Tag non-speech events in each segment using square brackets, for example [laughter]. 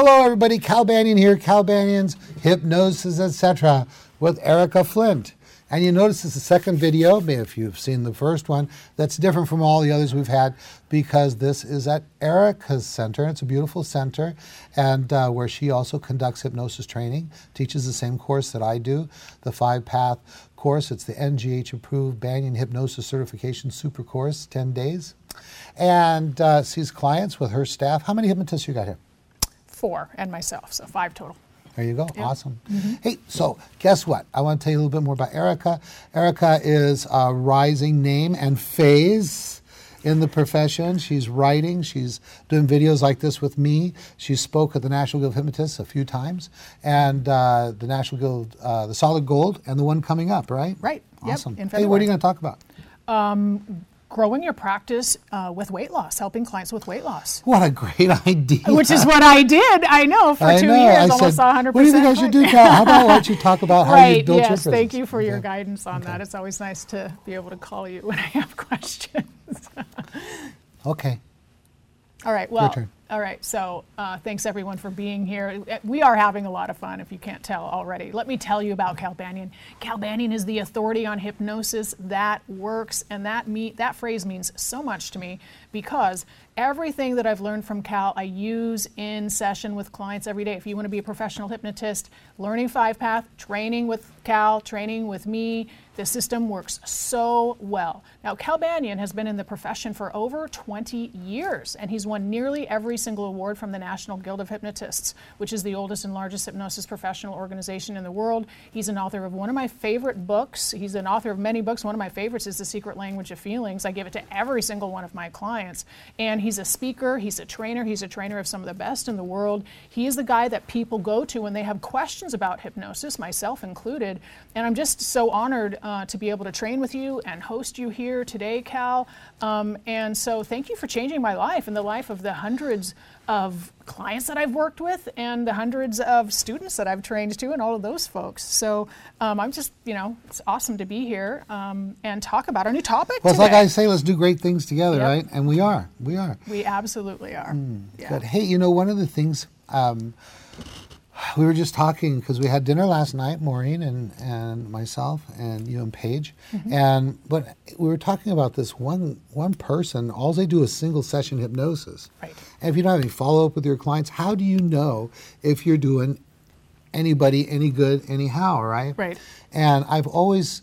Hello, everybody. Cal Banyan here. Cal Banyan's Hypnosis, etc. with Erica Flint. And you notice it's the second video, if you've seen the first one, that's different from all the others we've had because this is at Erica's center. It's a beautiful center and uh, where she also conducts hypnosis training, teaches the same course that I do, the five path course. It's the NGH approved Banyan Hypnosis Certification Super Course, 10 days. And uh, sees clients with her staff. How many hypnotists you got here? Four, and myself, so five total. There you go. Yep. Awesome. Mm-hmm. Hey, so guess what? I want to tell you a little bit more about Erica. Erica is a rising name and phase in the profession. She's writing. She's doing videos like this with me. She spoke at the National Guild of Hypnotists a few times, and uh, the National Guild, uh, the Solid Gold, and the one coming up, right? Right. Awesome. Yep, hey, what are you going to talk about? Um, growing your practice uh, with weight loss, helping clients with weight loss. What a great [laughs] idea! Which is what I did. I know for I two know. years, I almost said, 100. What do you think I should do, Cal? How about don't you talk about how right, you built yes, your business? Thank you for your guidance on okay. that. It's always nice to be able to call you [laughs] when I have [laughs] questions. okay. All right. Well. All right. So uh, thanks everyone for being here. We are having a lot of fun. If you can't tell already, let me tell you about Cal Banyan. Cal Banyan is the authority on hypnosis that works, and that me that phrase means so much to me because everything that I've learned from Cal, I use in session with clients every day. If you want to be a professional hypnotist, learning five path, training with Cal, training with me, the system works so well. Now, Cal Banyan has been in the profession for over 20 years, and he's won nearly every single award from the National Guild of Hypnotists, which is the oldest and largest hypnosis professional organization in the world. He's an author of one of my favorite books. He's an author of many books. One of my favorites is The Secret Language of Feelings. I give it to every single one of my clients. And he's a speaker, he's a trainer, he's a trainer of some of the best in the world. He is the guy that people go to when they have questions about hypnosis, myself included. And I'm just so honored uh, to be able to train with you and host you here today, Cal. Um, and so thank you for changing my life and the life of the hundreds of clients that I've worked with and the hundreds of students that I've trained to and all of those folks. So um, I'm just, you know, it's awesome to be here um, and talk about our new topic. Well, it's today. like I say, let's do great things together, Yep. right? And we are. We are. We absolutely are. yeah. Good. Hey, you know, one of the things um, we were just talking because we had dinner last night, Maureen and, and myself and you and Paige, mm-hmm. and but we were talking about this one one person. All they do is single session hypnosis. Right. And if you don't have any follow up with your clients, how do you know if you're doing anybody any good anyhow? Right. Right. And I've always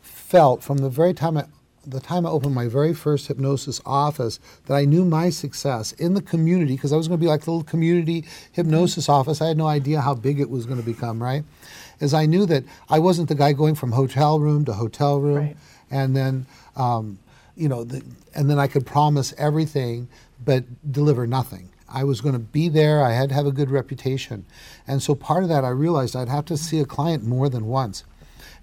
felt from the very time I, the time I opened my very first hypnosis office that I knew my success in the community because I was going to be like the little community hypnosis office. I had no idea how big it was going to become, right? Is I knew that I wasn't the guy going from hotel room to hotel room Right. and then, um, you know, the, and then I could promise everything but deliver nothing. I was going to be there. I had to have a good reputation. And so part of that, I realized I'd have to see a client more than once.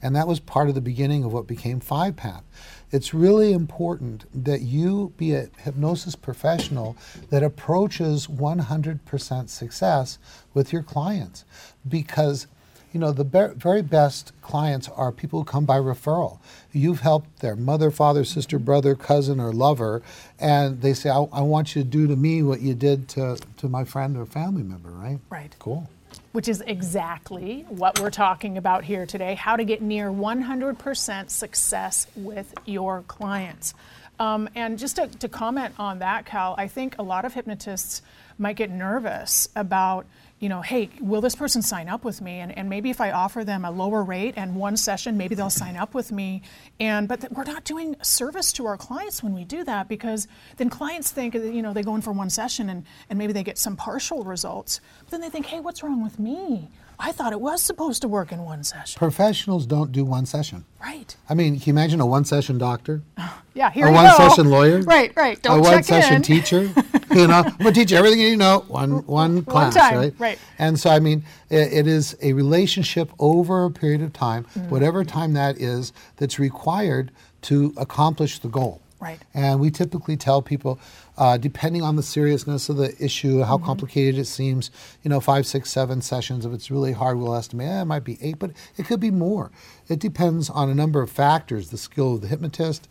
And that was part of the beginning of what became Five Path. It's really important that you be a hypnosis professional that approaches 100% success with your clients. Because you know the be- very best clients are people who come by referral. You've helped their mother father sister brother cousin or lover and they say i, I want you to do to me what you did to, to my friend or family member right? Right. cool which is exactly what we're talking about here today how to get near 100% success with your clients. Um, and just to, to comment on that, Cal, I think a lot of hypnotists might get nervous about, you know, hey, will this person sign up with me? And, and maybe if I offer them a lower rate and one session, maybe they'll sign up with me. And but th- we're not doing service to our clients when we do that because then clients think, you know, they go in for one session and, and maybe they get some partial results. But then they think, hey, what's wrong with me? I thought it was supposed to work in one session. professionals don't do one session Right. i mean can you imagine a one session doctor [laughs] Yeah, here a one go. session lawyer [laughs] Right, right. Don't a check one session in. teacher [laughs] you know i'm gonna teach you everything you know one one class time, right right. and so i mean it, it is a relationship over a period of time Mm-hmm. whatever time that is that's required to accomplish the goal Right. and we typically tell people uh, depending on the seriousness of the issue how Mm-hmm. complicated it seems you know five six seven sessions if it's really hard we'll estimate eh, it might be eight but it could be more it depends on a number of factors the skill of the hypnotist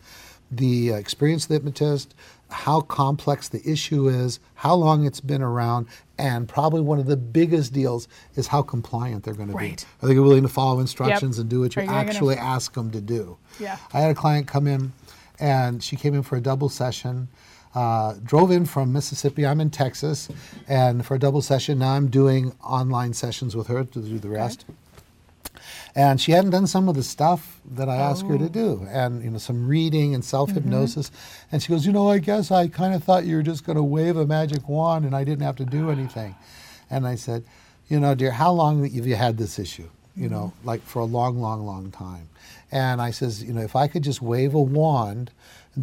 the uh, experience of the hypnotist, how complex the issue is, how long it's been around, and probably one of the biggest deals is how compliant they're going to be. Are they willing to follow instructions Yep. and do what you you gonna- actually ask them to do? Yeah. I had a client come in, and she came in for a double session. Uh, drove in from Mississippi. I'm in Texas, and for a double session. Now I'm doing online sessions with her to do the rest. And she hadn't done some of the stuff that I asked her to Oh. do, and you know some reading and self hypnosis. Mm-hmm. And she goes, you know, I guess I kind of thought you were just going to wave a magic wand and I didn't have to do anything. And I said, you know, dear, how long have you had this issue? You know, Mm-hmm. like for a long, long, long time. And I says, you know, if I could just wave a wand,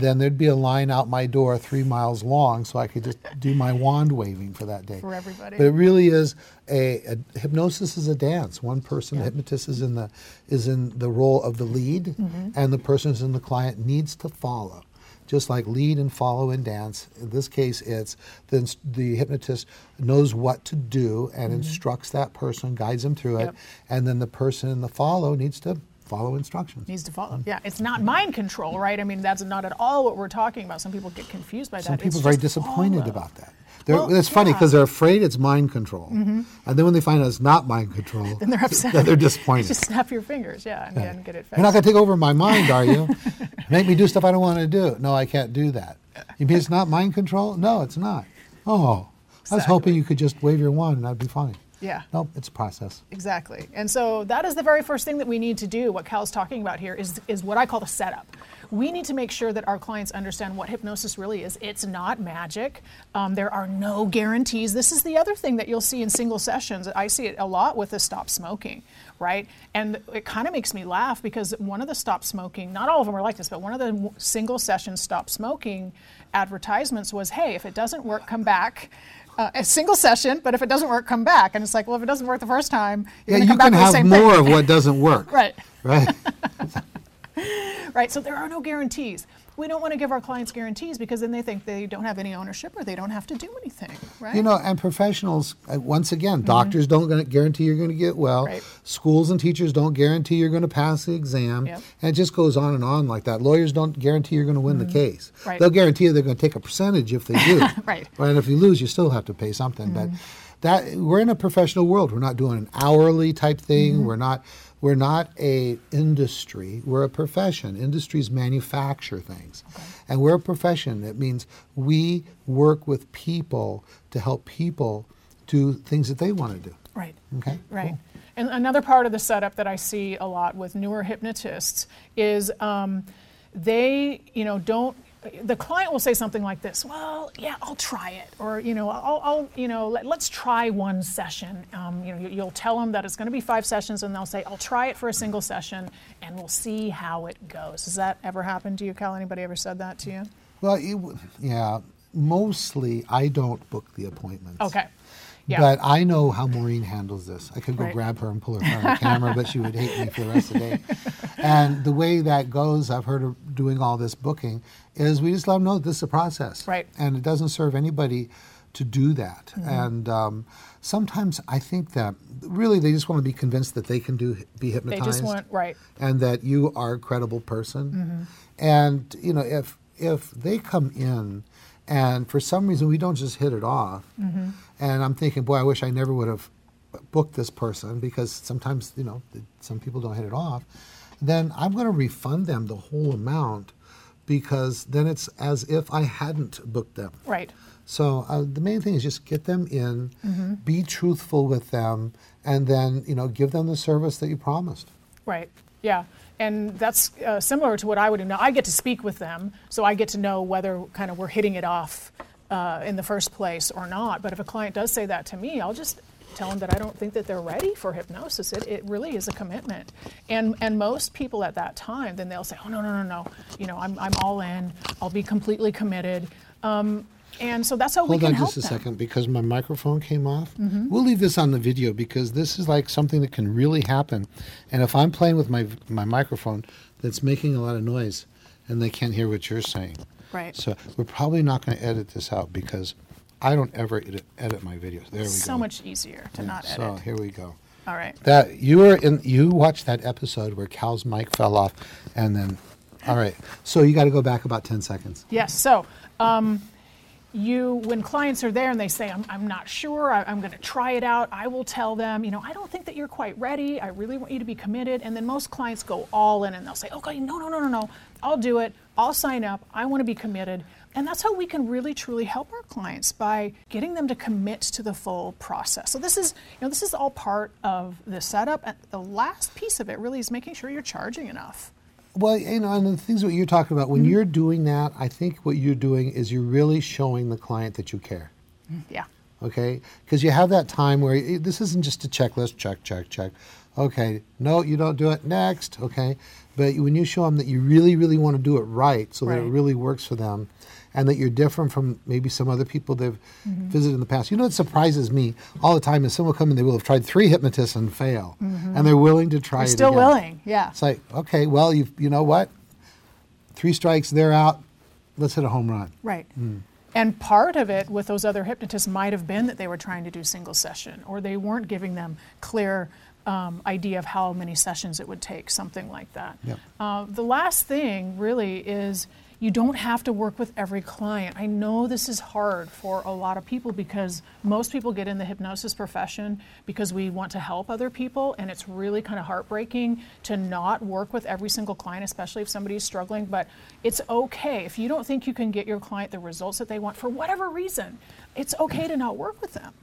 then there'd be a line out my door three miles long, so I could just [laughs] do my wand waving for that day. For everybody. But it really is a, a hypnosis is a dance. One person, the hypnotist, is in the is in the role of the lead, Mm-hmm. and the person who's in the client needs to follow. Just like lead and follow in dance, in this case, it's the, the hypnotist knows what to do and instructs that person, guides them through it, Mm-hmm. Yep. and then the person in the follow needs to follow instructions. needs to follow. Yeah, it's not mind control, right? I mean, that's not at all what we're talking about. Some people get confused by that. Some people are very disappointed follow. about that. Well, it's funny yeah. Mm-hmm. because they're afraid it's mind control, and then when they find out it's not mind control, [laughs] Then they're upset. then they're [laughs] disappointed. Just snap your fingers, yeah, and, and get it fixed. You're not going to take over my mind, are you? [laughs] Make me do stuff I don't want to do. No, I can't do that. You mean it's not mind control? No, it's not. Oh, I was hoping you could just wave your wand and I'd be fine. Yeah. Nope, it's a process. Exactly. And so that is the very first thing that we need to do. What Cal's talking about here is, is what I call the setup. We need to make sure that our clients understand what hypnosis really is. It's not magic. Um, there are no guarantees. This is the other thing that you'll see in single sessions. I see it a lot with the stop smoking, right? And it kind of makes me laugh because one of the stop smoking, not all of them are like this, but one of the single session stop smoking advertisements was hey, if it doesn't work, come back. Uh, a single session, but if it doesn't work, come back. And it's like, well, if it doesn't work the first time, Yeah, you can back with the have more thing. of what doesn't work. [laughs] Right, Right. [laughs] right. So there are no guarantees. We don't want to give our clients guarantees because then they think they don't have any ownership or they don't have to do anything, right? You know, and professionals, uh, once again, doctors don't guarantee you're going to get well. Mm-hmm. Right. Schools and teachers don't guarantee you're going to pass the exam. Yep. And it just goes on and on like that. Lawyers don't guarantee you're going to win the case. Mm-hmm. Right. They'll guarantee you they're going to take a percentage if they do. [laughs] Right. And if you lose, you still have to pay something. But that we're in a professional world. We're not doing an hourly type thing. We're not. We're not a industry. We're a profession. Industries manufacture things, and we're a profession. It means we work with people to help people do things that they want to do. Right. Okay. Right. Cool. And another part of the setup that I see a lot with newer hypnotists is um, they, you know, don't. The client will say something like this. Well, yeah, I'll try it, or you know, I'll, I'll you know, let, us try one session. Um, you know, you, you'll tell them that it's going to be five sessions, and they'll say, I'll try it for a single session, and we'll see how it goes. Has that ever happened to you, Cal? Anybody ever said that to you? Well, it, yeah. Mostly, I don't book the appointments. Okay. Yeah. But I know how Maureen handles this. I could go Right. grab her and pull her from the camera, but she would hate me for the rest of the day. [laughs] And the way that goes, I've heard her doing all this booking, is we just let them know this is a process. Right. And it doesn't serve anybody to do that. Mm-hmm. And um, sometimes I think that really they just want to be convinced that they can do be hypnotized. they just want right. and that you are a credible person. Mm-hmm. And you know, if if they come in and for some reason we don't just hit it off, Mm-hmm. and I'm thinking, boy, I wish I never would have booked this person because sometimes you know some people don't hit it off. Then I'm going to refund them the whole amount because then it's as if I hadn't booked them. Right. So uh, the main thing is just get them in, Mm-hmm. be truthful with them, and then you know give them the service that you promised. Right. Yeah. And that's uh, similar to what I would do. Now, I get to speak with them, so I get to know whether kind of we're hitting it off uh, in the first place or not. But if a client does say that to me, I'll just tell them that I don't think that they're ready for hypnosis. It, it really is a commitment. And, and most people at that time, then they'll say, oh, no, no, no, no. You know, I'm, I'm all in. I'll be completely committed. Um, and so that's how we Hold on just a them. Mm-hmm. second because my microphone came off. We'll leave this on the video because this is like something that can really happen. And if I'm playing with my my microphone that's making a lot of noise and they can't hear what you're saying. Right. So we're probably not going to edit this out because I don't ever edit, edit my videos. There we go. So much easier to not edit. So here we go. All right. That you were in you watched that episode where Cal's mic fell off and then All right. So you got to go back about 10 seconds. Yes. So, um, you, when clients are there and they say, I'm, I'm not sure, I, am going to try it out, I will tell them, you know, I don't think that you're quite ready. I really want you to be committed. And then most clients go all in and they'll say, okay, no, no, no, no, no, I'll do it. I'll sign up. I want to be committed. And that's how we can really truly help our clients by getting them to commit to the full process. So this is, you know, this is all part of the setup. And the last piece of it really is making sure you're charging enough. Well, you know, and the things that you're talking about, when mm-hmm. you're doing that, I think what you're doing is you're really showing the client that you care. Yeah. Okay? Because you have that time where it, this isn't just a checklist, check, check, check. Okay, no, you don't do it next. Okay. But when you show them that you really, really want to do it right so right. that it really works for them, and that you're different from maybe some other people they've mm-hmm. visited in the past. You know what surprises me all the time is someone will come and they will have tried three hypnotists and fail, mm-hmm. and they're willing to try. They're still again. willing, yeah. It's like okay, well you you know what, three strikes, they're out. Let's hit a home run. Right. Mm. And part of it with those other hypnotists might have been that they were trying to do single session, or they weren't giving them clear um, idea of how many sessions it would take, something like that. Yep. Uh, the last thing really is you don't have to work with every client. I know this is hard for a lot of people because most people get in the hypnosis profession because we want to help other people, and it's really kind of heartbreaking to not work with every single client, especially if somebody's struggling. But it's okay. If you don't think you can get your client the results that they want for whatever reason, it's okay to not work with them.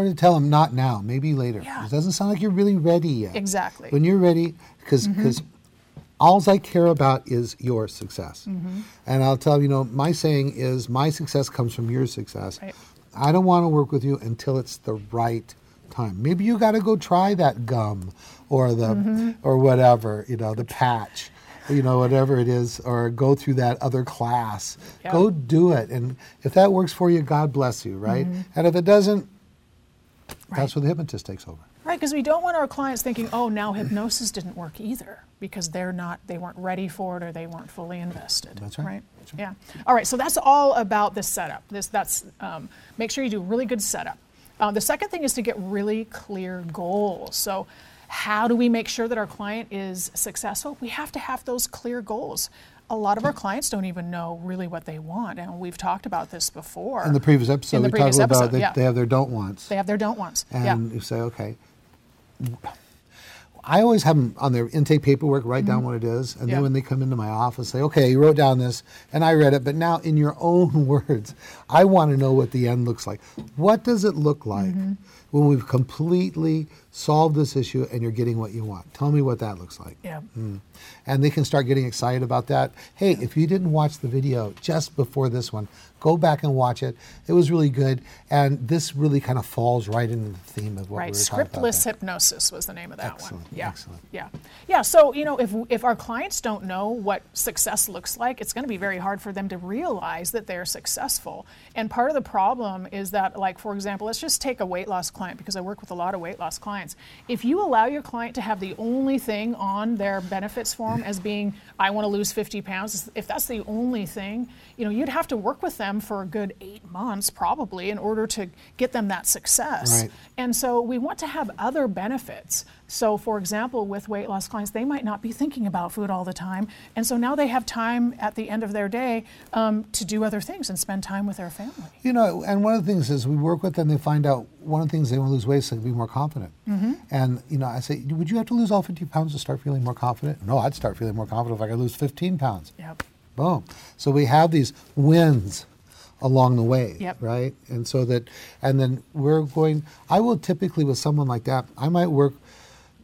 Or to tell them not now, maybe later. Yeah. It doesn't sound like you're really ready yet. Exactly. When you're ready, because because mm-hmm all I care about is your success. Mm-hmm. And I'll tell you, you know, my saying is my success comes from your success. Right. I don't want to work with you until it's the right time. Maybe you got to go try that gum or the mm-hmm. or whatever, you know, the patch, you know, whatever it is, or go through that other class. Yep. Go do it, and if that works for you, God bless you, right? Mm-hmm. And if it doesn't, right. that's where the hypnotist takes over. Right, because we don't want our clients thinking, "Oh, now hypnosis didn't work either," because they're not, they weren't ready for it or they weren't fully invested. That's right. right? That's right. Yeah. All right. So that's all about the setup. This that's um, make sure you do really good setup. Uh, the second thing is to get really clear goals. So how do we make sure that our client is successful? We have to have those clear goals a lot of our clients don't even know really what they want, and we've talked about this before. In the previous episode, the we previous talked episode, about they, yeah. they have their don't wants. They have their don't wants. And yeah. you say, okay, I always have them on their intake paperwork write down mm-hmm. what it is, and then when they come into my office, say, "Okay, you wrote down this, and I read it, but now in your own [laughs] words, I want to know what the end looks like. What does it look like mm-hmm. When we've completely solved this issue and you're getting what you want? Tell me what that looks like." Yeah. Mm. And they can start getting excited about that. Hey, if you didn't watch the video just before this one, Go back and watch it. It was really good, and this really kind of falls right into the theme of what right. we were talking about. Scriptless hypnosis was the name of that excellent, one. Yeah, excellent. Yeah, yeah. So you know, if if our clients don't know what success looks like, it's going to be very hard for them to realize that they're successful. And part of the problem is that, like for example, let's just take a weight loss client because I work with a lot of weight loss clients. If you allow your client to have the only thing on their benefits form as being, I want to lose 50 pounds, if that's the only thing, you know, you'd have to work with them for a good eight months probably in order to get them that success. Right. And so we want to have other benefits. So, for example, with weight loss clients, they might not be thinking about food all the time. And so now they have time at the end of their day um, to do other things and spend time with their family. You know, and one of the things is we work with them, they find out one of the things they want to lose weight is to be more confident. Mm-hmm. And, you know, I say, would you have to lose all 50 pounds to start feeling more confident? No, I'd start feeling more confident if I could lose 15 pounds. Yep. Boom. So we have these wins along the way, yep. right? And so that, and then we're going. I will typically with someone like that, I might work,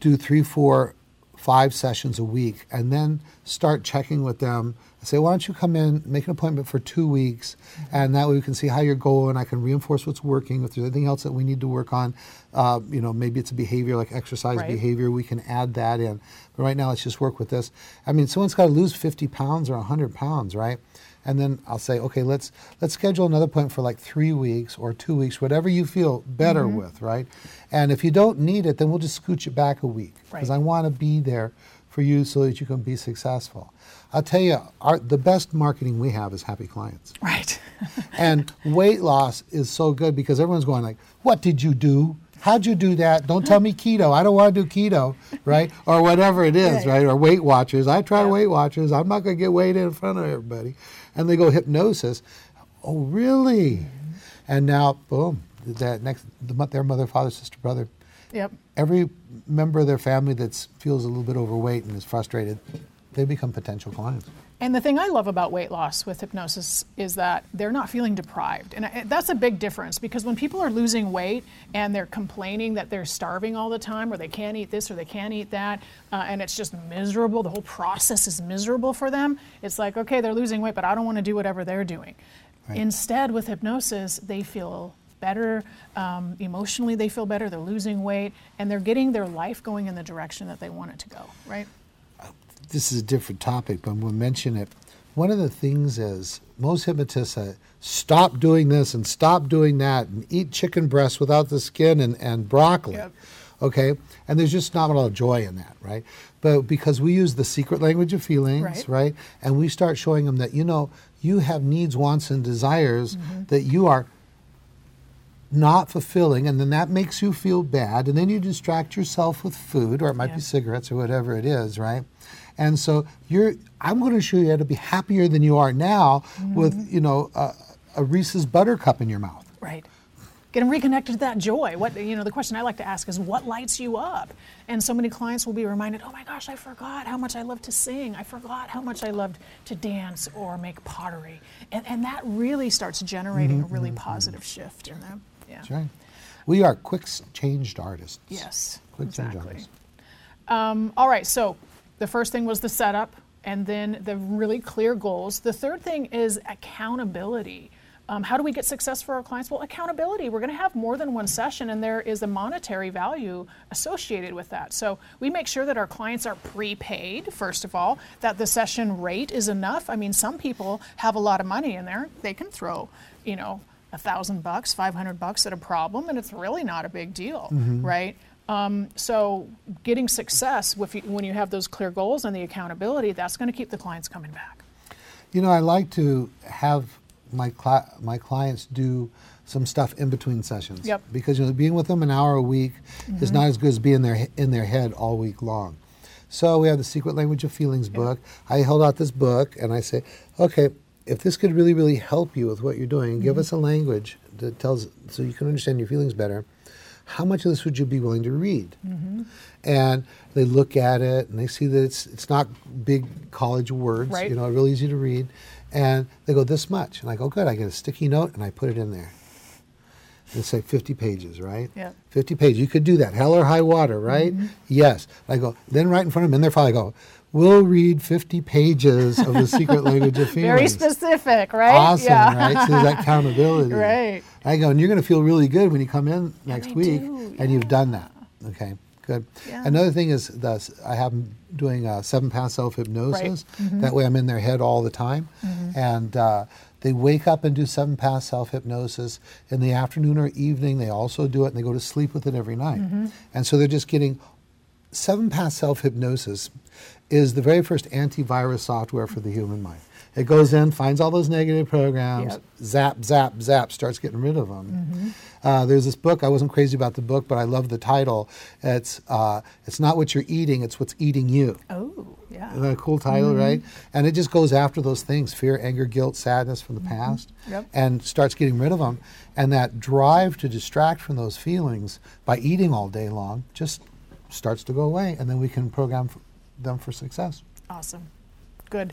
do three, four, five sessions a week, and then start checking with them. I say, why don't you come in, make an appointment for two weeks, and that way we can see how you're going. I can reinforce what's working. If there's anything else that we need to work on, uh, you know, maybe it's a behavior like exercise right. behavior, we can add that in. But right now, let's just work with this. I mean, someone's got to lose 50 pounds or 100 pounds, right? And then I'll say, okay, let's let's schedule another appointment for like three weeks or two weeks, whatever you feel better mm-hmm. with, right? And if you don't need it, then we'll just scooch it back a week because right. I want to be there for you so that you can be successful. I'll tell you, our, the best marketing we have is happy clients. Right. [laughs] and weight loss is so good because everyone's going like, "What did you do?" How'd you do that? Don't tell me keto. I don't want to do keto, right? Or whatever it is, right? right? Or Weight Watchers. I try Weight Watchers. I'm not going to get weighed in front of everybody. And they go hypnosis. Oh, really? Mm-hmm. And now, boom, that next, their mother, father, sister, brother. Yep. Every member of their family that feels a little bit overweight and is frustrated, they become potential clients. And the thing I love about weight loss with hypnosis is that they're not feeling deprived. And that's a big difference because when people are losing weight and they're complaining that they're starving all the time or they can't eat this or they can't eat that, uh, and it's just miserable, the whole process is miserable for them, it's like, okay, they're losing weight, but I don't want to do whatever they're doing. Right. Instead, with hypnosis, they feel better um, emotionally, they feel better, they're losing weight, and they're getting their life going in the direction that they want it to go, right? This is a different topic, but I'm going to mention it. One of the things is most hypnotists say, stop doing this and stop doing that and eat chicken breast without the skin and, and broccoli. Yep. Okay? And there's just not a lot of joy in that, right? But because we use the secret language of feelings, right? right? And we start showing them that, you know, you have needs, wants, and desires mm-hmm. that you are not fulfilling, and then that makes you feel bad, and then you distract yourself with food, or it might yeah. be cigarettes or whatever it is, right? And so you're, I'm going to show you how to be happier than you are now mm-hmm. with, you know, a, a Reese's Buttercup in your mouth. Right. Get them reconnected to that joy. What you know, the question I like to ask is, what lights you up? And so many clients will be reminded, oh my gosh, I forgot how much I love to sing. I forgot how much I loved to dance or make pottery. And, and that really starts generating mm-hmm, a really mm-hmm. positive shift in them. Yeah. That's right. We are quick changed artists. Yes. Quick exactly. change artists. Um, all right, so the first thing was the setup, and then the really clear goals. The third thing is accountability. Um, how do we get success for our clients? Well, accountability. We're going to have more than one session, and there is a monetary value associated with that. So we make sure that our clients are prepaid, first of all, that the session rate is enough. I mean, some people have a lot of money in there, they can throw, you know, a thousand bucks, 500 bucks at a problem, and it's really not a big deal, mm-hmm. right? Um, so getting success with, when you have those clear goals and the accountability, that's going to keep the clients coming back. You know, I like to have my my clients do some stuff in between sessions. Yep. Because you know, being with them an hour a week mm-hmm. is not as good as being there in their head all week long. So we have the Secret Language of Feelings book. I held out this book and I say, okay, if this could really, really help you with what you're doing, mm-hmm. give us a language that tells so you can understand your feelings better how much of this would you be willing to read? Mm-hmm. And they look at it and they see that it's it's not big college words, right. you know, really easy to read. And they go this much, and I go good. I get a sticky note and I put it in there. And say 50 pages, right? Yeah. 50 pages. You could do that, hell or high water, right? Mm-hmm. Yes. I go then right in front of them in their file. I go we'll read 50 pages of the secret [laughs] language of feelings. Very specific, right? Awesome, yeah. right? So there's that accountability. right. I go, and you're going to feel really good when you come in next week do, and you've done that. Okay, good. Yeah. Another thing is that I have them doing a seventh path self hypnosis. Right. Mm-hmm. That way I'm in their head all the time. Mm-hmm. And uh, they wake up and do seventh path self hypnosis. In the afternoon or evening, they also do it and they go to sleep with it every night. Mm-hmm. And so they're just getting seventh path self hypnosis is the very first antivirus software for the human mind. It goes in, finds all those negative programs, yep. zap, zap, zap, starts getting rid of them. Mm-hmm. Uh, there's this book. I wasn't crazy about the book, but I love the title. It's uh, it's not what you're eating; it's what's eating you. Oh, yeah. Isn't that a cool title, mm-hmm. right? And it just goes after those things: fear, anger, guilt, sadness from the mm-hmm. past, yep. and starts getting rid of them. And that drive to distract from those feelings by eating all day long just starts to go away, and then we can program them for success. Awesome. Good.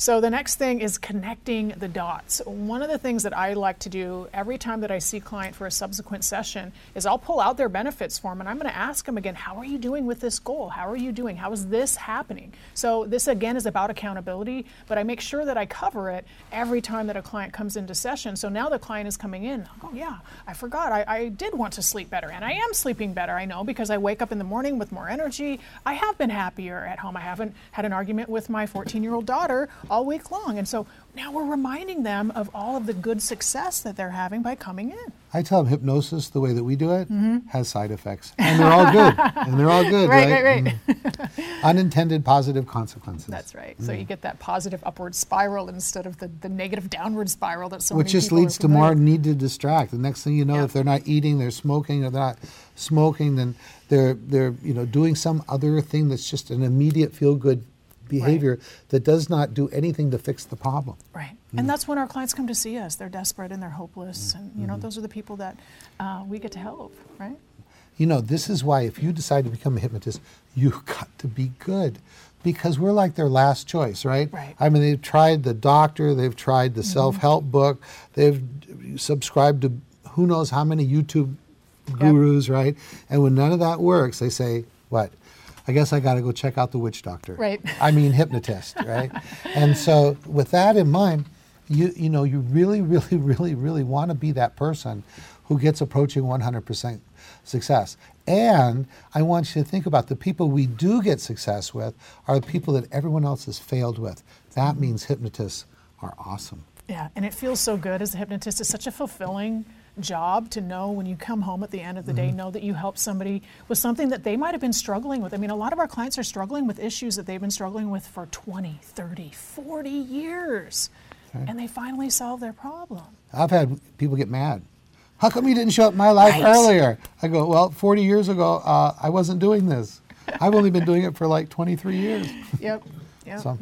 So the next thing is connecting the dots. One of the things that I like to do every time that I see client for a subsequent session is I'll pull out their benefits form and I'm going to ask them again, how are you doing with this goal? How are you doing? How is this happening? So this again is about accountability, but I make sure that I cover it every time that a client comes into session. So now the client is coming in, oh yeah, I forgot. I, I did want to sleep better and I am sleeping better. I know because I wake up in the morning with more energy. I have been happier at home. I haven't had an argument with my 14 year old daughter all week long. And so now we're reminding them of all of the good success that they're having by coming in. I tell them hypnosis, the way that we do it, mm-hmm. has side effects, and they're all good. [laughs] and they're all good, right? Right, right, right. Mm. Unintended positive consequences. That's right. Mm. So you get that positive upward spiral instead of the, the negative downward spiral that so Which just leads to more need to distract. The next thing you know, Yeah. if they're not eating, they're smoking, or they're not smoking, then they're they're you know doing some other thing that's just an immediate feel good behavior that does not do anything to fix the problem. Right. And that's when our clients come to see us. They're desperate and they're hopeless. And, you know, Mm-hmm. those are the people that uh, we get to help, right? You know, this is why if you decide to become a hypnotist, [laughs] you've got to be good. Because we're like their last choice, right? Right. I mean, they've tried the doctor, they've tried the self help book, they've subscribed to who knows how many YouTube gurus, right? And when none of that works, they say, what? I guess I got to go check out the witch doctor. Right. I mean, hypnotist, right? [laughs] and so, with that in mind, you you know, you really, really, really, really want to be that person who gets approaching 100% success. And I want you to think about the people we do get success with are the people that everyone else has failed with. That mm-hmm. means hypnotists are awesome. Yeah. And it feels so good as a hypnotist. It's such a fulfilling job to know when you come home at the end of the day, know that you helped somebody with something that they might have been struggling with. I mean, a lot of our clients are struggling with issues that they've been struggling with for 20, 30, 40 years. And they finally solve their problem. I've had people get mad. How come you didn't show up in my life Right. earlier? I go, well, 40 years ago, uh, I wasn't doing this. I've only been doing it for like 23 years. Yep. [laughs] Yep. So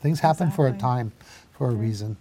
things happen for a time, for a reason.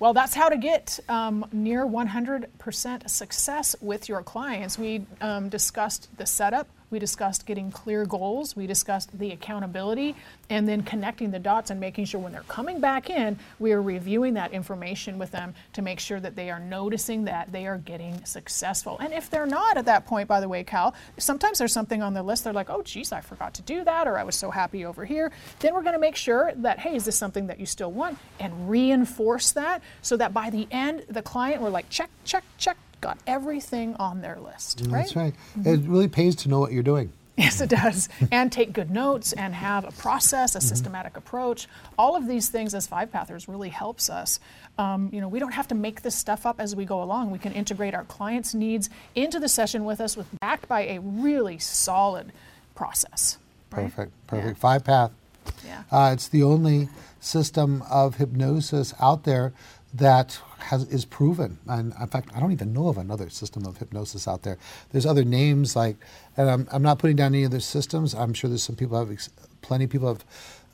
Well, that's how to get um, near 100% success with your clients. We um, discussed the setup, we discussed getting clear goals, we discussed the accountability, and then connecting the dots and making sure when they're coming back in, we are reviewing that information with them to make sure that they are noticing that they are getting successful. And if they're not at that point, by the way, Cal, sometimes there's something on their list, they're like, oh, geez, I forgot to do that, or I was so happy over here. Then we're going to make sure that, hey, is this something that you still want? And reinforce that so that by the end, the client, we're like, check, check, check, got everything on their list, right? That's right. It really pays to know what you're doing. Yes, it does. and take good notes and have a process, a systematic approach. All of these things as five pathers really helps us. Um, you know, we don't have to make this stuff up as we go along. We can integrate our clients' needs into the session with us, with backed by a really solid process. right? Perfect, perfect. Five path. Yeah. Uh, it's the only system of hypnosis out there that has is proven. And in fact, I don't even know of another system of hypnosis out there. There's other names like, and I'm, I'm not putting down any other systems. I'm sure there's some people have ex- plenty of people have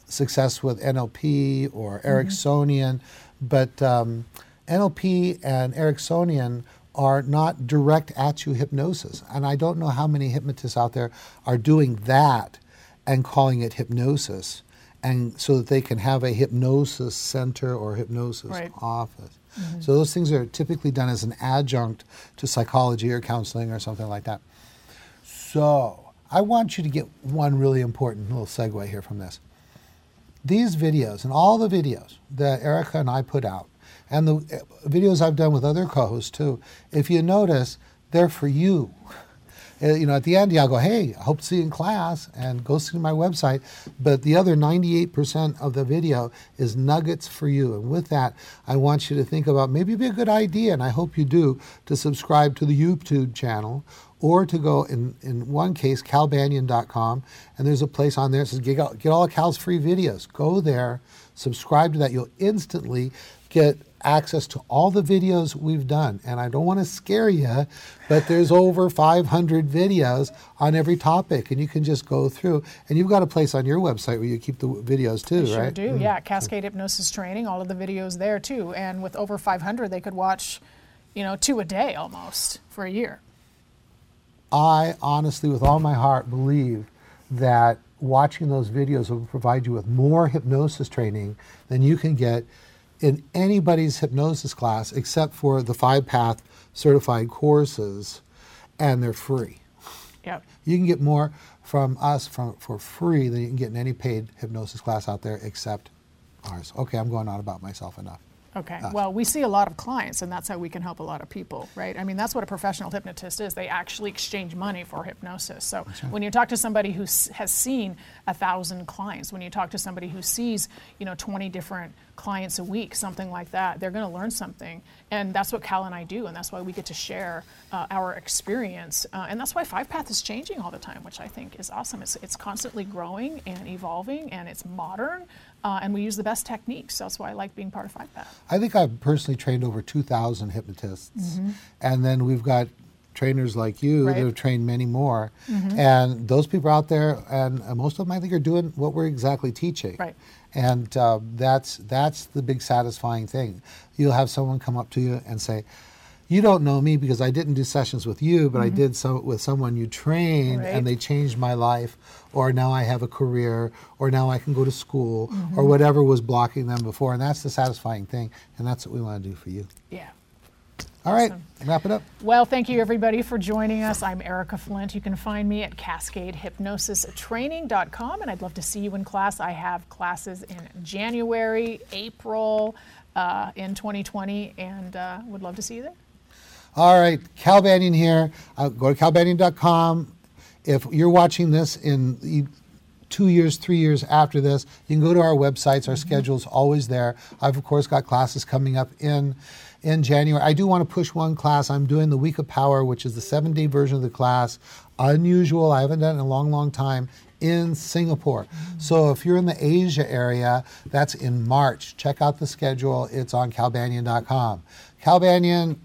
success with NLP or Ericksonian, but um, NLP and Ericksonian are not direct at you hypnosis. And I don't know how many hypnotists out there are doing that and calling it hypnosis and so that they can have a hypnosis center or hypnosis Right. office. So those things are typically done as an adjunct to psychology or counseling or something like that. So I want you to get one really important little segue here from this. These videos and all the videos that Erica and I put out, and the uh, videos I've done with other co-hosts too, if you notice, they're for you. Uh, You know, at the end, yeah, I'll go, hey, I hope to see you in class, and go see my website. But the other 98% of the video is nuggets for you. And with that, I want you to think about maybe it'd be a good idea, and I hope you do, to subscribe to the YouTube channel or to go in, in one case, calbanyan.com, and there's a place on there that says get, all- get all Cal's free videos. Go there, subscribe to that. You'll instantly get access to all the videos we've done. And I don't want to scare you, but there's over 500 videos on every topic, and you can just go through. And you've got a place on your website where you keep the videos too, They sure right? do. Mm. Yeah, Cascade Hypnosis Training, all of the videos there too. And with over 500, they could watch, you know, two a day almost for a year. I honestly, with all my heart, believe that watching those videos will provide you with more hypnosis training than you can get in anybody's hypnosis class except for the five path certified courses, and they're free. Yep. You can get more from us from, for free than you can get in any paid hypnosis class out there except ours. Okay, I'm going on about myself enough. Okay. Us. Well, we see a lot of clients, and that's how we can help a lot of people, right? I mean, that's what a professional hypnotist is. They actually exchange money for hypnosis. So right. when you talk to somebody who has seen a thousand clients, when you talk to somebody who sees, you know, 20 different clients a week, something like that, they're going to learn something. And that's what Cal and I do, and that's why we get to share uh, our experience. Uh, and that's why Five Path is changing all the time, which I think is awesome. It's, it's constantly growing and evolving, and it's modern. Uh, and we use the best techniques. That's why I like being part of Five Path. I think I've personally trained over 2,000 hypnotists. Mm-hmm. And then we've got trainers like you right. that have trained many more. Mm-hmm. And those people out there, and most of them I think are doing what we're exactly teaching. Right. And uh, that's, that's the big satisfying thing. You'll have someone come up to you and say, you don't know me because I didn't do sessions with you, but mm-hmm. I did so with someone you trained right. and they changed my life, or now I have a career, or now I can go to school, mm-hmm. or whatever was blocking them before. And that's the satisfying thing, and that's what we want to do for you. Yeah. All right, awesome. wrap it up. Well, thank you everybody for joining us. I'm Erica Flint. You can find me at CascadeHypnosisTraining.com, and I'd love to see you in class. I have classes in January, April, uh, in 2020, and uh, would love to see you there. All right, Cal Banyan here. Uh, go to calbanyan.com. If you're watching this in two years, three years after this, you can go to our websites. Our mm-hmm. schedule's always there. I've, of course, got classes coming up in in January. I do want to push one class. I'm doing the Week of Power, which is the seven day version of the class. Unusual. I haven't done it in a long, long time in Singapore. Mm-hmm. So if you're in the Asia area, that's in March. Check out the schedule. It's on calbanyan.com. Cal Banyan